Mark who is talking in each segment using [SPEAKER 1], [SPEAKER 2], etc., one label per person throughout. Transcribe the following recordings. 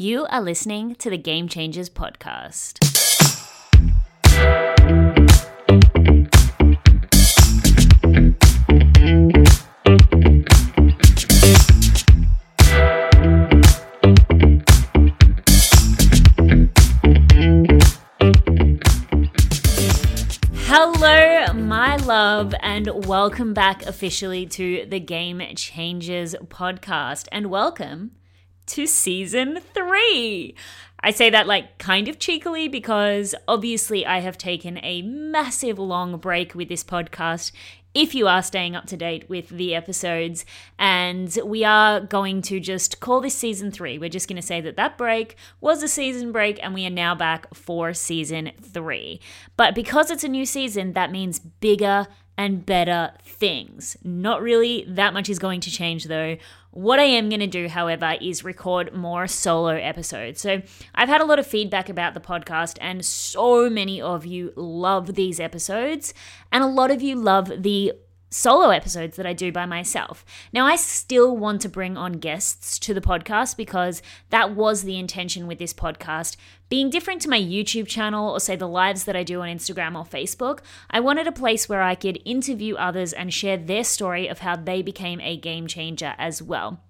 [SPEAKER 1] You are listening to the Game Changers podcast. Hello, my love, and welcome back officially to the Game Changers podcast. And welcome to season three. I say that like kind of cheekily because obviously I have taken a massive long break with this podcast. If you are staying up to date with the episodes, and we are going to just call this season three. We're just going to say that that break was a season break, and we are now back for season three. But because it's a new season, that means bigger and better things. Not really that much is going to change though. What I am going to do, however, is record more solo episodes. So I've had a lot of feedback about the podcast, and so many of you love these episodes, and a lot of you love the solo episodes that I do by myself. Now, I still want to bring on guests to the podcast because that was the intention with this podcast. Being different to my YouTube channel or, say, the lives that I do on Instagram or Facebook, I wanted a place where I could interview others and share their story of how they became a game changer as well.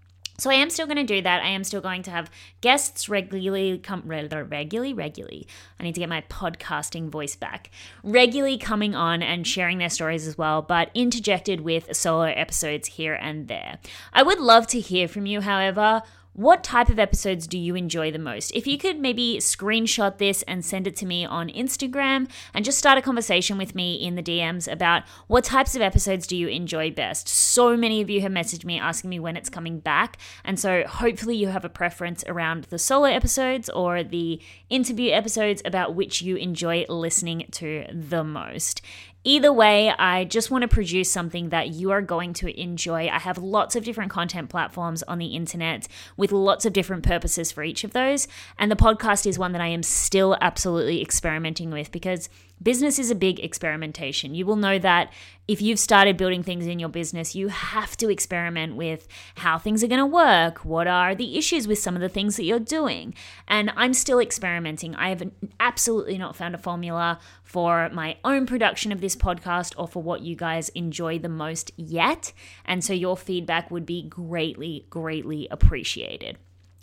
[SPEAKER 1] So I am still going to do that. I am still going to have guests regularly come regularly regularly. I need to get my podcasting voice back. Regularly coming on and sharing their stories as well, but interjected with solo episodes here and there. I would love to hear from you, however. What type of episodes do you enjoy the most? If you could maybe screenshot this and send it to me on Instagram and just start a conversation with me in the DMs about what types of episodes do you enjoy best. So many of you have messaged me asking me when it's coming back, and so hopefully you have a preference around the solo episodes or the interview episodes about which you enjoy listening to the most. Either way, I just want to produce something that you are going to enjoy. I have lots of different content platforms on the internet with lots of different purposes for each of those. And the podcast is one that I am still absolutely experimenting with because business is a big experimentation. You will know that if you've started building things in your business, you have to experiment with how things are going to work. What are the issues with some of the things that you're doing? And I'm still experimenting. I have absolutely not found a formula for my own production of this podcast or for what you guys enjoy the most yet. And so your feedback would be greatly, greatly appreciated.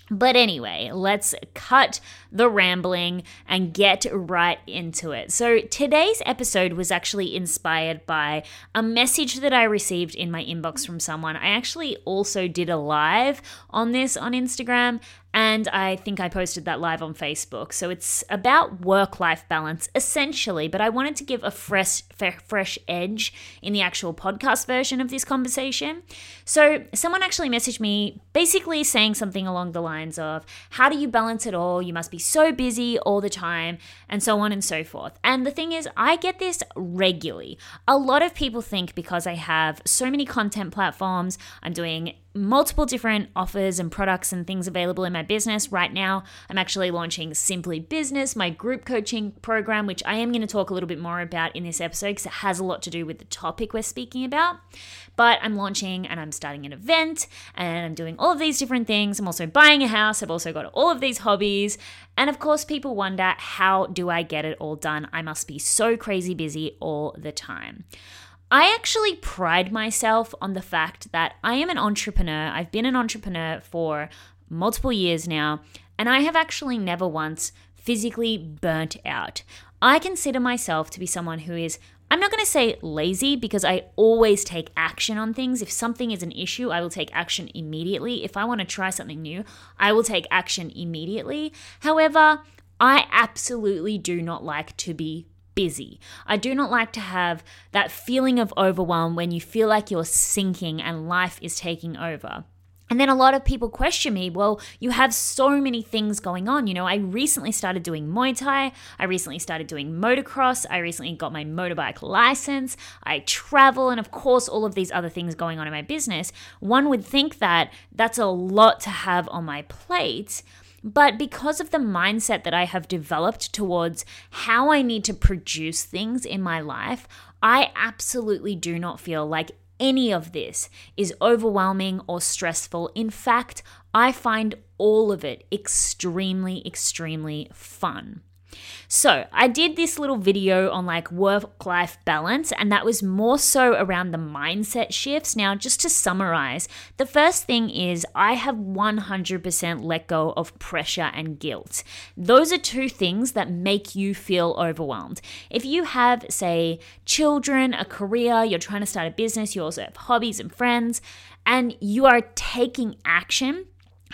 [SPEAKER 1] But anyway, let's cut the rambling and get right into it. So, today's episode was actually inspired by a message that I received in my inbox from someone. I actually also did a live on this on Instagram, and I think I posted that live on Facebook. So it's about work life balance essentially, but I wanted to give a fresh fresh edge in the actual podcast version of this conversation. So someone actually messaged me basically saying something along the lines of how do you balance it all? You must be so busy all the time and so on and so forth. And the thing is, I get this regularly. A lot of people think because I have so many content platforms, I'm doing multiple different offers and products and things available in my business. Right now, I'm actually launching Simply Business, my group coaching program, which I am going to talk a little bit more about in this episode because it has a lot to do with the topic we're speaking about. But I'm launching and I'm starting an event and I'm doing all of these different things. I'm also buying a house. I've also got all of these hobbies. And of course, people wonder how do I get it all done? I must be so crazy busy all the time. I actually pride myself on the fact that I am an entrepreneur. I've been an entrepreneur for multiple years now, and I have actually never once physically burnt out. I consider myself to be someone who is, I'm not going to say lazy because I always take action on things. If something is an issue, I will take action immediately. If I want to try something new, I will take action immediately. However, I absolutely do not like to be busy. I do not like to have that feeling of overwhelm when you feel like you're sinking and life is taking over. And then a lot of people question me, well, you have so many things going on. You know, I recently started doing Muay Thai. I recently started doing motocross. I recently got my motorbike license. I travel, and of course, all of these other things going on in my business. One would think that that's a lot to have on my plate. But because of the mindset that I have developed towards how I need to produce things in my life, I absolutely do not feel like any of this is overwhelming or stressful. In fact, I find all of it extremely, extremely fun. So, I did this little video on like work life balance, and that was more so around the mindset shifts. Now, just to summarize, the first thing is I have 100% let go of pressure and guilt. Those are two things that make you feel overwhelmed. If you have, say, children, a career, you're trying to start a business, you also have hobbies and friends, and you are taking action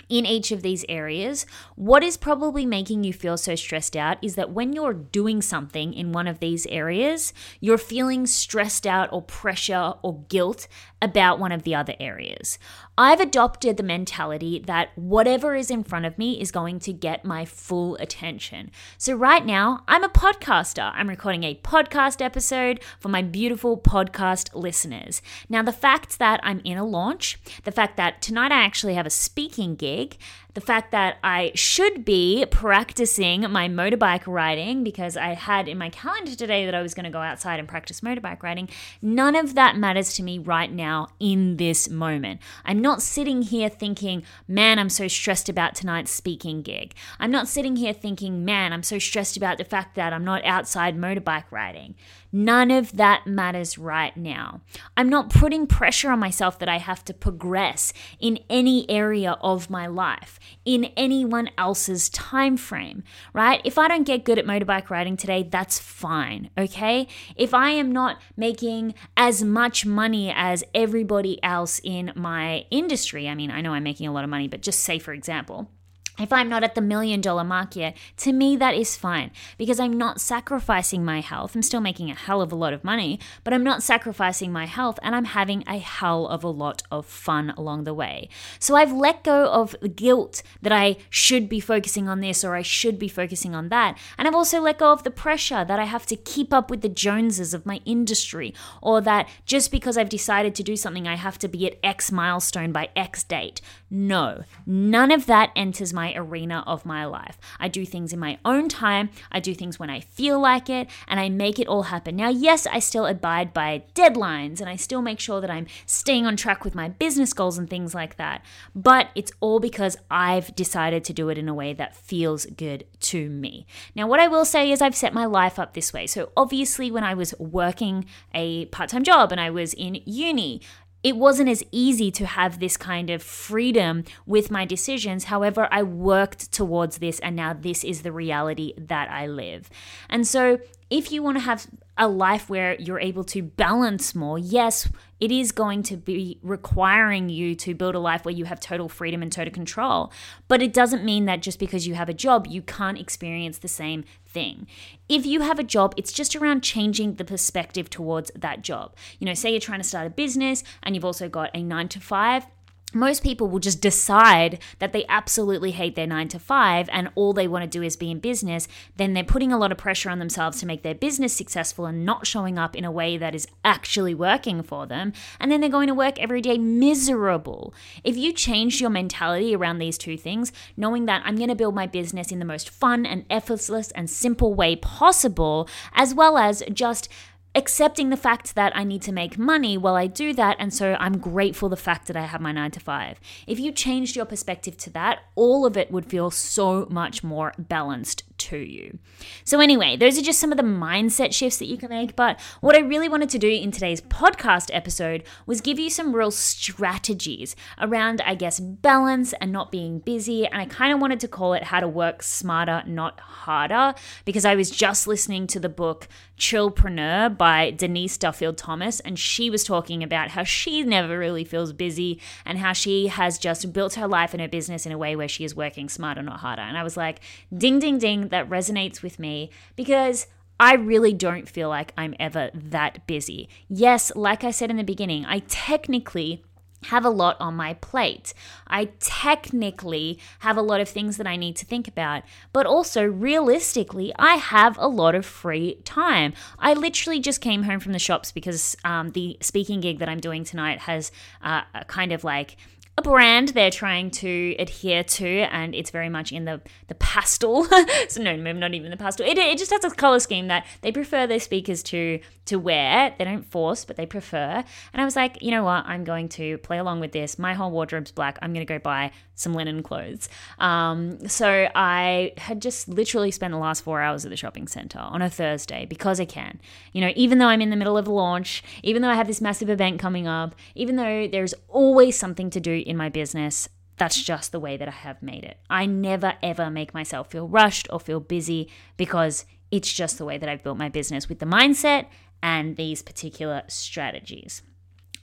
[SPEAKER 1] in each of these areas, what is probably making you feel so stressed out is that when you're doing something in one of these areas, you're feeling stressed out or pressure or guilt about one of the other areas. I've adopted the mentality that whatever is in front of me is going to get my full attention. So, right now, I'm a podcaster. I'm recording a podcast episode for my beautiful podcast listeners. Now, the fact that I'm in a launch, the fact that tonight I actually have a speaking gig, the fact that I should be practicing my motorbike riding because I had in my calendar today that I was going to go outside and practice motorbike riding, none of that matters to me right now in this moment. I'm not sitting here thinking, man, I'm so stressed about tonight's speaking gig. I'm not sitting here thinking, man, I'm so stressed about the fact that I'm not outside motorbike riding. None of that matters right now. I'm not putting pressure on myself that I have to progress in any area of my life, in anyone else's time frame, right? If I don't get good at motorbike riding today, that's fine, okay? If I am not making as much money as everybody else in my industry, I mean, I know I'm making a lot of money, but just say for example, if I'm not at the million dollar mark yet, to me that is fine because I'm not sacrificing my health. I'm still making a hell of a lot of money, but I'm not sacrificing my health and I'm having a hell of a lot of fun along the way. So I've let go of the guilt that I should be focusing on this or I should be focusing on that. And I've also let go of the pressure that I have to keep up with the Joneses of my industry or that just because I've decided to do something, I have to be at X milestone by X date. No, none of that enters my arena of my life. I do things in my own time, I do things when I feel like it, and I make it all happen. Now, yes, I still abide by deadlines and I still make sure that I'm staying on track with my business goals and things like that, but it's all because I've decided to do it in a way that feels good to me. Now, what I will say is I've set my life up this way. So, obviously, when I was working a part time job and I was in uni, it wasn't as easy to have this kind of freedom with my decisions. However, I worked towards this, and now this is the reality that I live. And so, if you want to have a life where you're able to balance more, yes, it is going to be requiring you to build a life where you have total freedom and total control. But it doesn't mean that just because you have a job, you can't experience the same thing. If you have a job, it's just around changing the perspective towards that job. You know, say you're trying to start a business and you've also got a nine to five most people will just decide that they absolutely hate their nine to five and all they want to do is be in business, then they're putting a lot of pressure on themselves to make their business successful and not showing up in a way that is actually working for them. And then they're going to work every day miserable. If you change your mentality around these two things, knowing that I'm going to build my business in the most fun and effortless and simple way possible, as well as just accepting the fact that I need to make money while I do that. And so I'm grateful the fact that I have my nine to five. If you changed your perspective to that, all of it would feel so much more balanced to you. So, anyway, those are just some of the mindset shifts that you can make. But what I really wanted to do in today's podcast episode was give you some real strategies around, I guess, balance and not being busy. And I kind of wanted to call it How to Work Smarter, Not Harder, because I was just listening to the book Chillpreneur by Denise Duffield Thomas, and she was talking about how she never really feels busy and how she has just built her life and her business in a way where she is working smarter, not harder. And I was like, ding, ding, ding that resonates with me because I really don't feel like I'm ever that busy. Yes, like I said in the beginning, I technically have a lot on my plate. I technically have a lot of things that I need to think about, but also realistically, I have a lot of free time. I literally just came home from the shops because um, the speaking gig that I'm doing tonight has uh, a kind of like a brand they're trying to adhere to, and it's very much in the the pastel. so no, not even the pastel. It, it just has a color scheme that they prefer their speakers to to wear. They don't force, but they prefer. And I was like, you know what? I'm going to play along with this. My whole wardrobe's black. I'm going to go buy some linen clothes. Um, so I had just literally spent the last four hours at the shopping center on a Thursday because I can. You know, even though I'm in the middle of a launch, even though I have this massive event coming up, even though there's always something to do in my business, that's just the way that I have made it. I never ever make myself feel rushed or feel busy because it's just the way that I've built my business with the mindset and these particular strategies.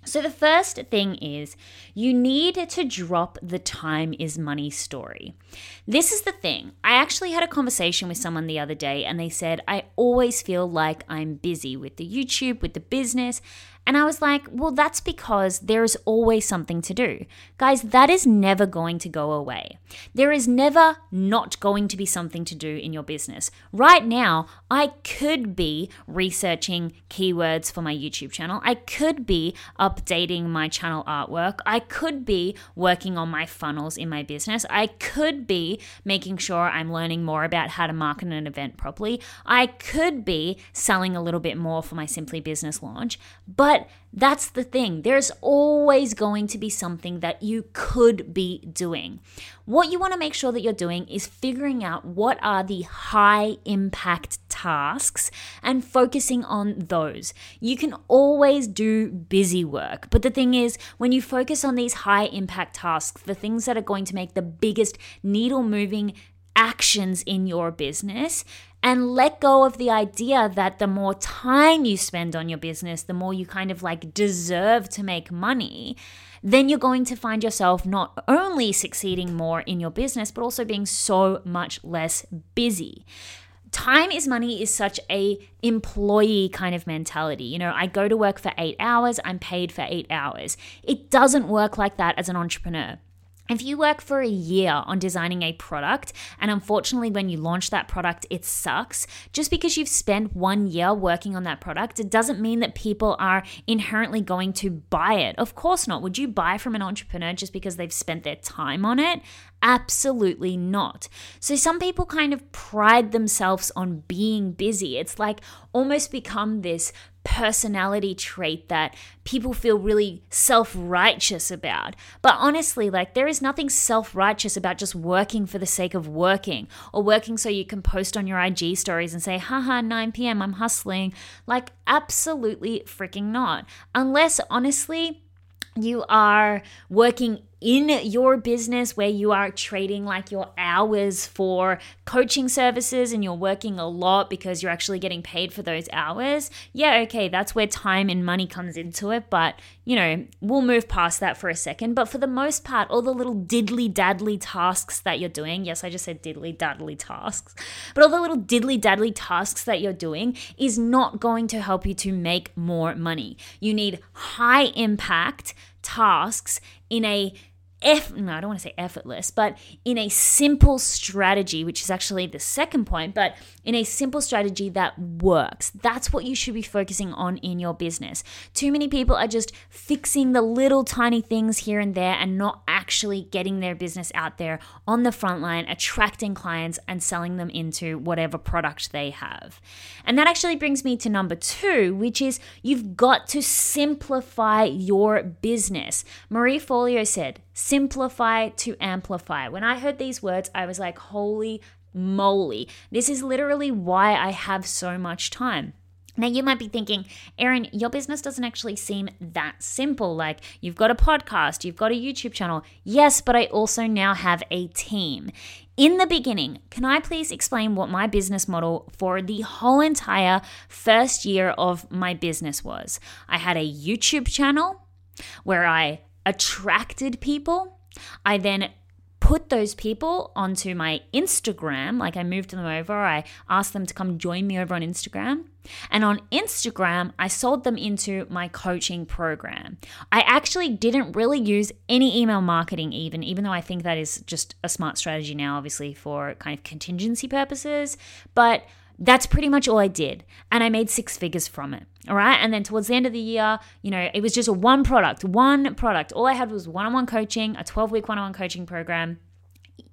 [SPEAKER 1] So, the first thing is you need to drop the time is money story. This is the thing. I actually had a conversation with someone the other day, and they said, I always feel like I'm busy with the YouTube, with the business, and I was like, well, that's because there's always something to do. Guys, that is never going to go away. There is never not going to be something to do in your business. Right now, I could be researching keywords for my YouTube channel. I could be updating my channel artwork. I could be working on my funnels in my business. I could be making sure I'm learning more about how to market an event properly. I could be selling a little bit more for my Simply Business launch. But but that's the thing. There's always going to be something that you could be doing. What you want to make sure that you're doing is figuring out what are the high impact tasks and focusing on those. You can always do busy work, but the thing is, when you focus on these high impact tasks, the things that are going to make the biggest needle moving actions in your business, and let go of the idea that the more time you spend on your business, the more you kind of like deserve to make money, then you're going to find yourself not only succeeding more in your business, but also being so much less busy. Time is money is such a employee kind of mentality. You know i go to work for 8 hours i'm paid for 8 hours. It doesn't work like that as an entrepreneur if you work for a year on designing a product, and unfortunately, when you launch that product, it sucks, just because you've spent one year working on that product, it doesn't mean that people are inherently going to buy it. Of course not. Would you buy from an entrepreneur just because they've spent their time on it? Absolutely not. So, some people kind of pride themselves on being busy. It's like almost become this personality trait that people feel really self righteous about. But honestly, like, there is nothing self righteous about just working for the sake of working or working so you can post on your IG stories and say, haha, 9 p.m., I'm hustling. Like, absolutely freaking not. Unless, honestly, you are working in your business where you are trading like your hours for coaching services and you're working a lot because you're actually getting paid for those hours, yeah, okay, that's where time and money comes into it. But, you know, we'll move past that for a second. But for the most part, all the little diddly daddly tasks that you're doing, yes, I just said diddly daddly tasks, but all the little diddly daddly tasks that you're doing is not going to help you to make more money. You need high impact tasks in a eff- no, I don't want to say effortless, but in a simple strategy, which is actually the second point, but in a simple strategy that works. That's what you should be focusing on in your business. Too many people are just fixing the little tiny things here and there and not actually getting their business out there on the front line, attracting clients and selling them into whatever product they have. And that actually brings me to number two, which is you've got to simplify your business. Marie Forleo said, simplify to amplify. When I heard these words, I was like, holy moly. This is literally why I have so much time. Now, you might be thinking, Erin, your business doesn't actually seem that simple. Like, you've got a podcast, you've got a YouTube channel. Yes, but I also now have a team. In the beginning, can I please explain what my business model for the whole entire first year of my business was? I had a YouTube channel where I attracted people. I then put those people onto my Instagram. Like I moved them over, I asked them to come join me over on Instagram. And on Instagram, I sold them into my coaching program. I actually didn't really use any email marketing, even, even though I think that is just a smart strategy now, obviously, for kind of contingency purposes. But that's pretty much all I did. And I made six figures from it. All right. And then towards the end of the year, you know, it was just a one product, one product. All I had was one on one coaching, a 12 week one on one coaching program.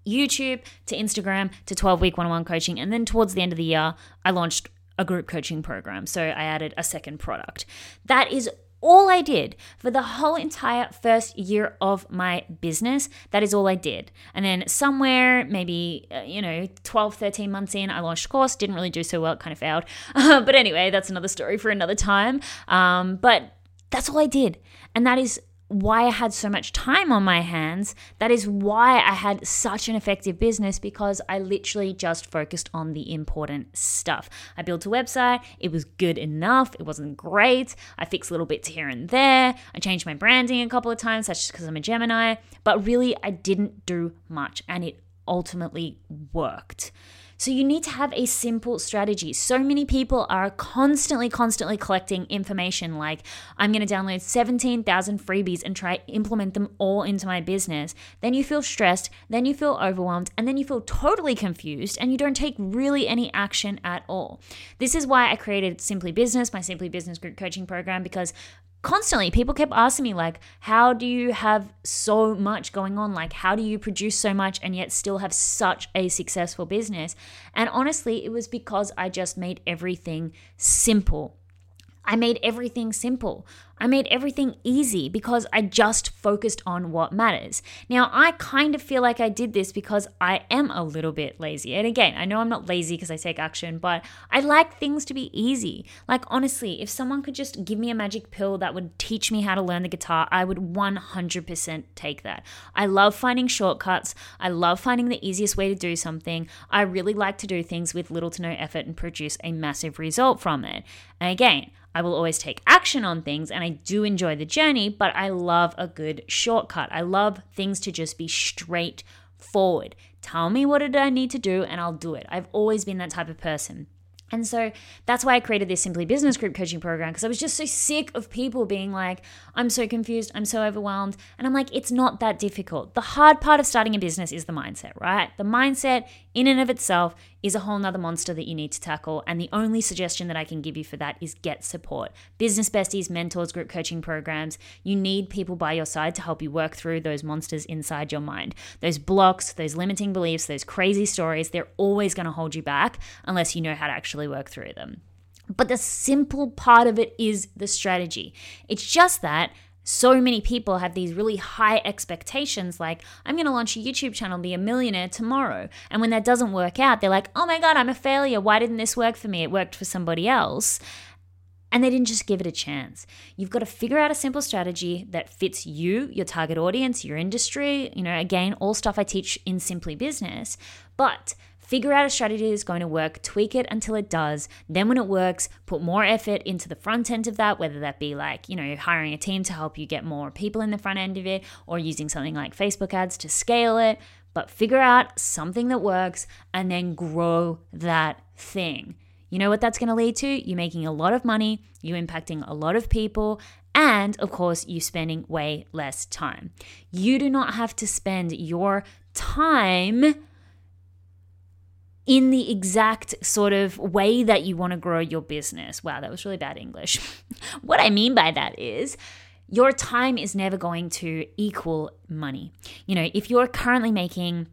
[SPEAKER 1] YouTube to Instagram to 12 week one on one coaching. And then towards the end of the year, I launched a group coaching program. So I added a second product. That is all I did for the whole entire first year of my business. That is all I did. And then somewhere, maybe, uh, you know, 12, 13 months in, I launched a course, didn't really do so well, it kind of failed. but anyway, that's another story for another time. Um, but that's all I did. And that is why I had so much time on my hands. That is why I had such an effective business because I literally just focused on the important stuff. I built a website, it was good enough, it wasn't great. I fixed little bits here and there. I changed my branding a couple of times, that's just because I'm a Gemini, but really I didn't do much and it ultimately worked. So you need to have a simple strategy. So many people are constantly, constantly collecting information like, I'm going to download 17,000 freebies and try implement them all into my business. Then you feel stressed, then you feel overwhelmed, and then you feel totally confused and you don't take really any action at all. This is why I created Simply Business, my Simply Business group coaching program, because constantly people kept asking me like how do you have so much going on? Like how do you produce so much and yet still have such a successful business? And honestly it was because i just made everything simple I made everything simple. I made everything easy because I just focused on what matters. Now, I kind of feel like I did this because I am a little bit lazy. And again, I know I'm not lazy because I take action, but I like things to be easy. Like, honestly, if someone could just give me a magic pill that would teach me how to learn the guitar, I would 100% take that. I love finding shortcuts. I love finding the easiest way to do something. I really like to do things with little to no effort and produce a massive result from it. And again, I will always take action on things and I do enjoy the journey, but I love a good shortcut. I love things to just be straightforward. Tell me what did I need to do and I'll do it. I've always been that type of person. And so that's why I created this Simply Business Group coaching program because I was just so sick of people being like, I'm so confused, I'm so overwhelmed. And I'm like, it's not that difficult. The hard part of starting a business is the mindset, right? The mindset in and of itself is a whole nother monster that you need to tackle. And the only suggestion that I can give you for that is get support. Business besties, mentors, group coaching programs. You need people by your side to help you work through those monsters inside your mind. Those blocks, those limiting beliefs, those crazy stories, they're always going to hold you back unless you know how to actually work through them. But the simple part of it is the strategy. It's just that so many people have these really high expectations like i'm going to launch a youtube channel be a millionaire tomorrow and when that doesn't work out they're like oh my god i'm a failure why didn't this work for me it worked for somebody else and they didn't just give it a chance. You've got to figure out a simple strategy that fits you, your target audience, your industry. You know, again, all stuff I teach in Simply Business. But Figure out a strategy that's going to work, tweak it until it does. Then, when it works, put more effort into the front end of that, whether that be like, you know, hiring a team to help you get more people in the front end of it or using something like Facebook ads to scale it. But figure out something that works and then grow that thing. You know what that's going to lead to? You making a lot of money, you impacting a lot of people, and of course, you spending way less time. You do not have to spend your time in the exact sort of way that you want to grow your business. Wow, that was really bad English. what I mean by that is, your time is never going to equal money. You know, if you're currently making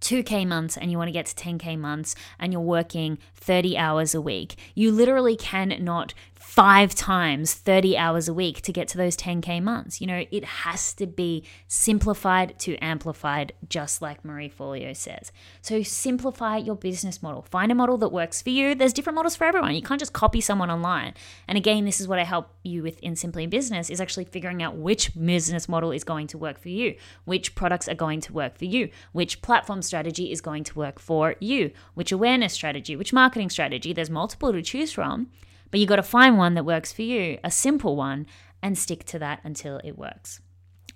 [SPEAKER 1] 2K months and you want to get to 10K months and you're working 30 hours a week, you literally cannot five times 30 hours a week to get to those 10K months. You know, it has to be simplified to amplified, just like Marie Forleo says. So simplify your business model. Find a model that works for you. There's different models for everyone. You can't just copy someone online. And again, this is what I help you with in Simply Business is actually figuring out which business model is going to work for you, which products are going to work for you, which platform strategy is going to work for you, which awareness strategy, which marketing strategy. There's multiple to choose from. But you got to find one that works for you, a simple one, and stick to that until it works.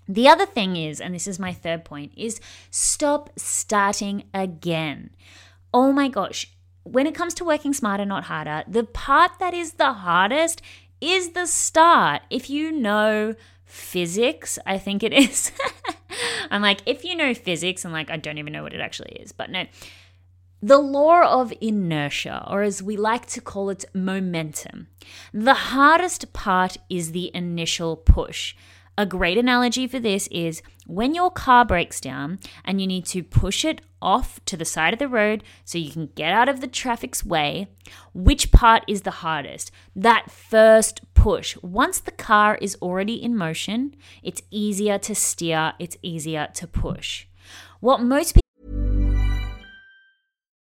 [SPEAKER 1] The other thing is, and this is my third point, is stop starting again. Oh my gosh, when it comes to working smarter, not harder, the part that is the hardest is the start. If you know physics, I think it is. I'm like, if you know physics, and like, I don't even know what it actually is, but no. The law of inertia, or as we like to call it, momentum. The hardest part is the initial push. A great analogy for this is when your car breaks down and you need to push it off to the side of the road so you can get out of the traffic's way, which part is the hardest? That first push. Once the car is already in motion, it's easier to steer, it's easier to push. What most people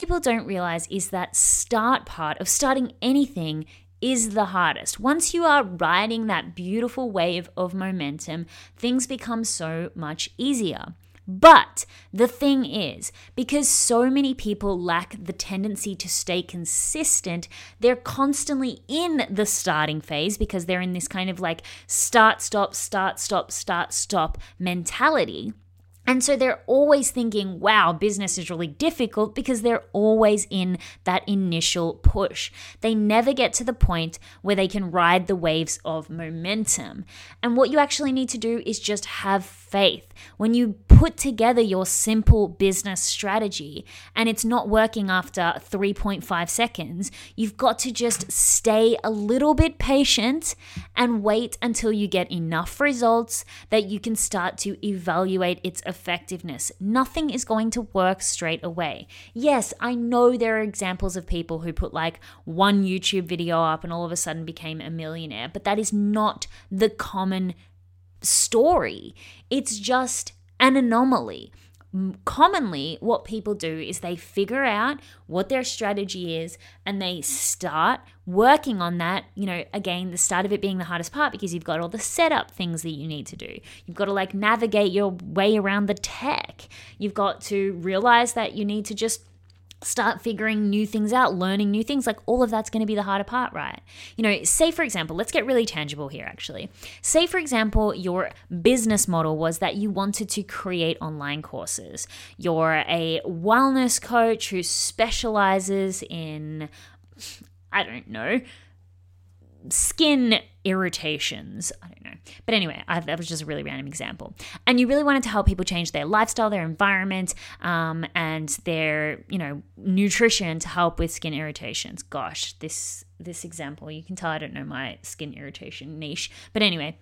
[SPEAKER 1] People don't realize is that start part of starting anything is the hardest. Once you are riding that beautiful wave of momentum, things become so much easier. But the thing is, because so many people lack the tendency to stay consistent, they're constantly in the starting phase because they're in this kind of like start, stop, start, stop, start, stop mentality. And so they're always thinking, wow, business is really difficult because they're always in that initial push. They never get to the point where they can ride the waves of momentum. And what you actually need to do is just have faith. When you put together your simple business strategy and it's not working after 3.5 seconds, you've got to just stay a little bit patient and wait until you get enough results that you can start to evaluate its effectiveness. Nothing is going to work straight away. Yes, I know there are examples of people who put like one YouTube video up and all of a sudden became a millionaire, but that is not the common story. It's just an anomaly. Commonly, what people do is they figure out what their strategy is and they start working on that. You know, again, the start of it being the hardest part because you've got all the setup things that you need to do. You've got to like navigate your way around the tech. You've got to realize that you need to just start figuring new things out, learning new things, like all of that's going to be the harder part, right? You know, say for example, let's get really tangible here actually. Say for example, your business model was that you wanted to create online courses. You're a wellness coach who specializes in I don't know, skin irritations. I don't know. But anyway, I, that was just a really random example. And you really wanted to help people change their lifestyle, their environment, um, and their, you know, nutrition to help with skin irritations. Gosh, this this example, you can tell I don't know my skin irritation niche. But anyway,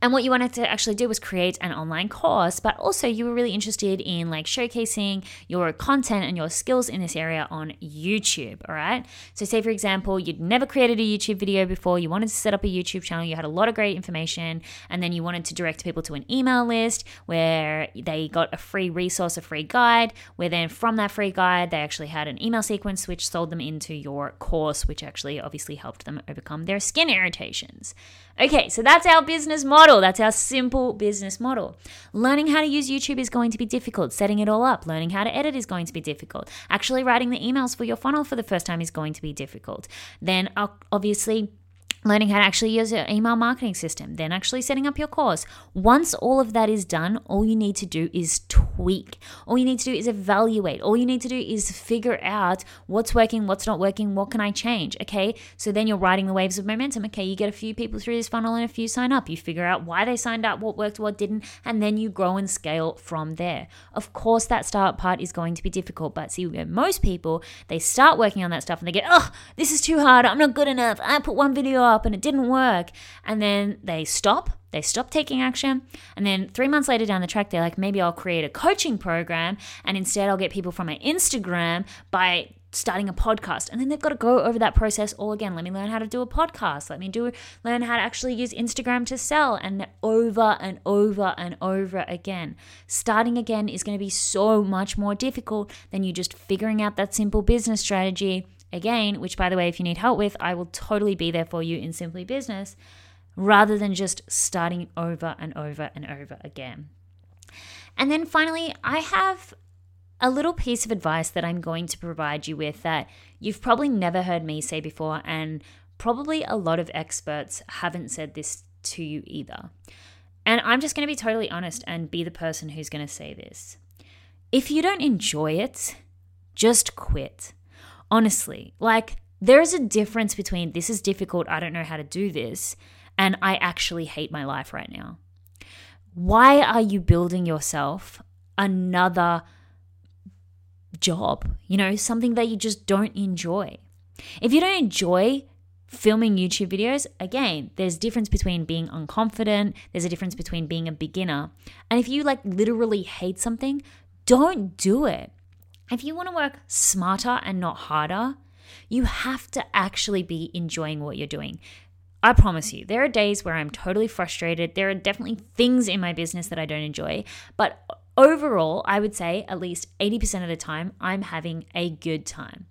[SPEAKER 1] and what you wanted to actually do was create an online course, but also you were really interested in like showcasing your content and your skills in this area on YouTube. All right. So, say for example, you'd never created a YouTube video before, you wanted to set up a YouTube channel, you had a lot of great information, and then you wanted to direct people to an email list where they got a free resource, a free guide, where then from that free guide, they actually had an email sequence which sold them into your course, which actually obviously helped them overcome their skin irritations. Okay, so that's our business model. That's our simple business model. Learning how to use YouTube is going to be difficult. Setting it all up, learning how to edit is going to be difficult. Actually, writing the emails for your funnel for the first time is going to be difficult. Then, obviously, learning how to actually use your email marketing system, then actually setting up your course. Once all of that is done, all you need to do is tweak. All you need to do is evaluate. All you need to do is figure out what's working, what's not working, what can I change. Okay. So then you're riding the waves of momentum. Okay. You get a few people through this funnel and a few sign up. You figure out why they signed up, what worked, what didn't, and then you grow and scale from there. Of course, that start part is going to be difficult, but see, most people, they start working on that stuff and they get, oh, this is too hard. I'm not good enough. I put one video up and it didn't work. And then they stop, they stop taking action. And then three months later down the track, they're like, maybe I'll create a coaching program and instead I'll get people from my Instagram by starting a podcast. And then they've got to go over that process all again. Let me learn how to do a podcast. Let me do learn how to actually use instagram to sell. And over and over and over again. Starting again is going to be so much more difficult than you just figuring out that simple business strategy again which by the way if you need help with i will totally be there for you in simply business rather than just starting over and over and over again and then finally i have a little piece of advice that I'm going to provide you with that you've probably never heard me say before, and probably a lot of experts haven't said this to you either. And I'm just going to be totally honest and be the person who's going to say this. If you don't enjoy it, just quit. Honestly, like there's a difference between this is difficult, I don't know how to do this, and I actually hate my life right now. Why are you building yourself another job, you know, something that you just don't enjoy. If you don't enjoy filming YouTube videos, again, there's difference between being unconfident, there's a difference between being a beginner. And if you like literally hate something, don't do it. If you want to work smarter and not harder, you have to actually be enjoying what you're doing. I promise you, there are days where I'm totally frustrated. There are definitely things in my business that I don't enjoy, but overall, I would say at least 80% of the time, I'm having a good time.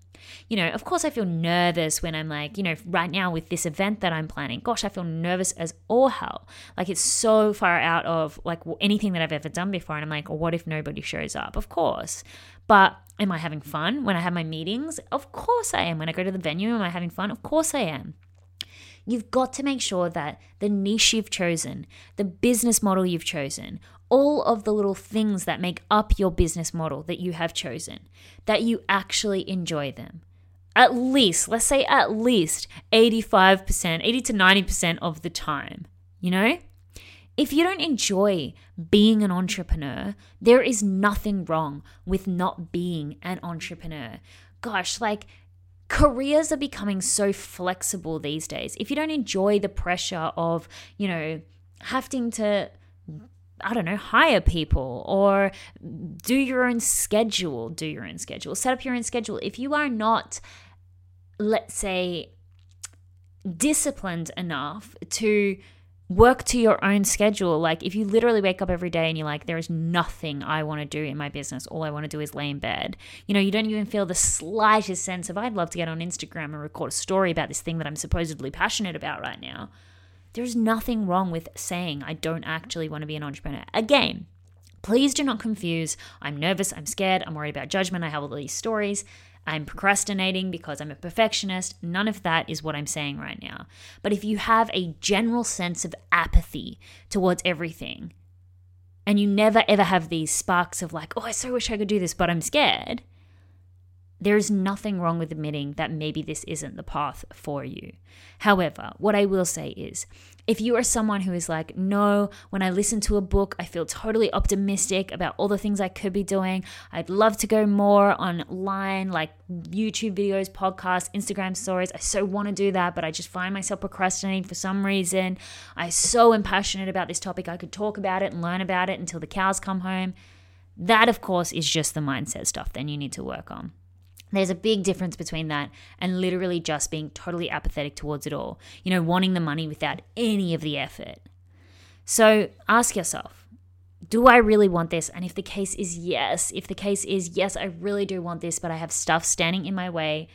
[SPEAKER 1] You know, of course, I feel nervous when I'm like, you know, right now with this event that I'm planning. Gosh, I feel nervous as all hell. Like it's so far out of like anything that I've ever done before. And I'm like, what if nobody shows up? Of course. But am I having fun when I have my meetings? Of course I am. When I go to the venue, am I having fun? Of course I am. You've got to make sure that the niche you've chosen, the business model you've chosen, all of the little things that make up your business model that you have chosen, that you actually enjoy them. At least, let's say at least 85%, 80 to 90% of the time, you know? If you don't enjoy being an entrepreneur, there is nothing wrong with not being an entrepreneur. Gosh, like careers are becoming so flexible these days. If you don't enjoy the pressure of, you know, having to I don't know, hire people or do your own schedule, do your own schedule, set up your own schedule. If you are not, let's say, disciplined enough to work to your own schedule, like if you literally wake up every day and you're like, there is nothing I want to do in my business, all I want to do is lay in bed, you know, you don't even feel the slightest sense of, I'd love to get on Instagram and record a story about this thing that I'm supposedly passionate about right now there's nothing wrong with saying, I don't actually want to be an entrepreneur. Again, please do not confuse I'm nervous, I'm scared, I'm worried about judgment, I have all these stories. I'm procrastinating because I'm a perfectionist. None of that is what I'm saying right now. But if you have a general sense of apathy towards everything, and you never ever have these sparks of like, oh, I so wish I could do this, but I'm scared, there is nothing wrong with admitting that maybe this isn't the path for you. However, what I will say is if you are someone who is like, no, when I listen to a book, I feel totally optimistic about all the things I could be doing. I'd love to go more online, like YouTube videos, podcasts, Instagram stories. I so want to do that, but I just find myself procrastinating for some reason. I'm so impassionate about this topic, I could talk about it and learn about it until the cows come home. That, of course, is just the mindset stuff then you need to work on. There's a big difference between that and literally just being totally apathetic towards it all, you know, wanting the money without any of the effort. So ask yourself, do I really want this? And if the case is yes, if the case is yes, I really do want this, but I have stuff standing in my way,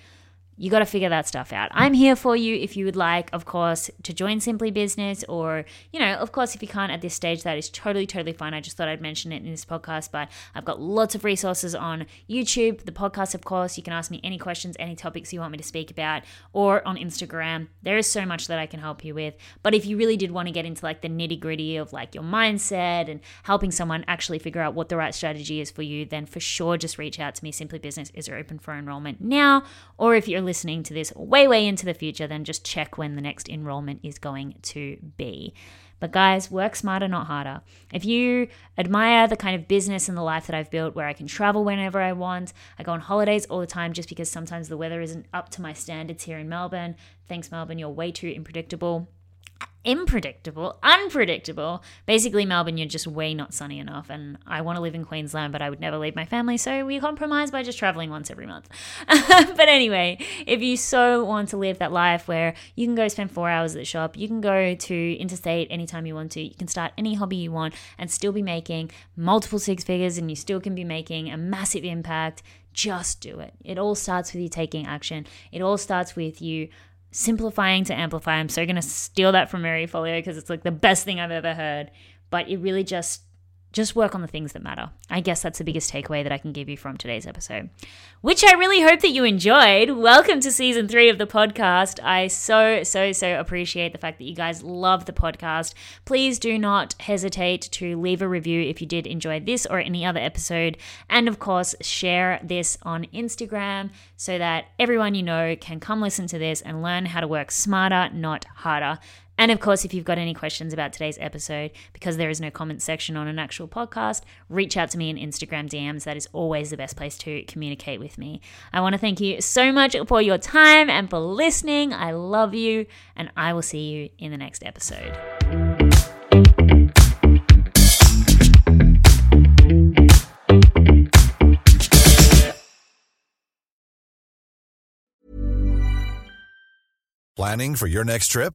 [SPEAKER 1] you got to figure that stuff out. I'm here for you if you would like, of course, to join Simply Business, or, you know, of course, if you can't at this stage, that is totally, totally fine. I just thought I'd mention it in this podcast, but I've got lots of resources on YouTube, the podcast, of course. You can ask me any questions, any topics you want me to speak about, or on Instagram. There is so much that I can help you with. But if you really did want to get into like the nitty gritty of like your mindset and helping someone actually figure out what the right strategy is for you, then for sure just reach out to me. Simply Business is open for enrollment now, or if you're listening to this way, way into the future, then just check when the next enrollment is going to be. But guys, work smarter, not harder. If you admire the kind of business and the life that I've built where I can travel whenever I want, I go on holidays all the time just because sometimes the weather isn't up to my standards here in Melbourne. Thanks, Melbourne, you're way too unpredictable unpredictable, unpredictable. Basically, Melbourne, you're just way not sunny enough. And I want to live in Queensland, but I would never leave my family. So we compromise by just traveling once every month. but anyway, if you so want to live that life where you can go spend four hours at the shop, you can go to interstate anytime you want to, you can start any hobby you want and still be making multiple six figures and you still can be making a massive impact. Just do it. It all starts with you taking action. It all starts with you simplifying to amplify. I'm so going to steal that from Marie Forleo because it's like the best thing I've ever heard. But it really just just work on the things that matter. I guess that's the biggest takeaway that I can give you from today's episode, which I really hope that you enjoyed. Welcome to season three of the podcast. I so, so, so appreciate the fact that you guys love the podcast. Please do not hesitate to leave a review if you did enjoy this or any other episode. And of course, share this on Instagram so that everyone you know can come listen to this and learn how to work smarter, not harder. And of course, if you've got any questions about today's episode, because there is no comment section on an actual podcast, reach out to me in Instagram DMs. That is always the best place to communicate with me. I want to thank you so much for your time and for listening. I love you, and I will see you in the next episode.
[SPEAKER 2] Planning for your next trip?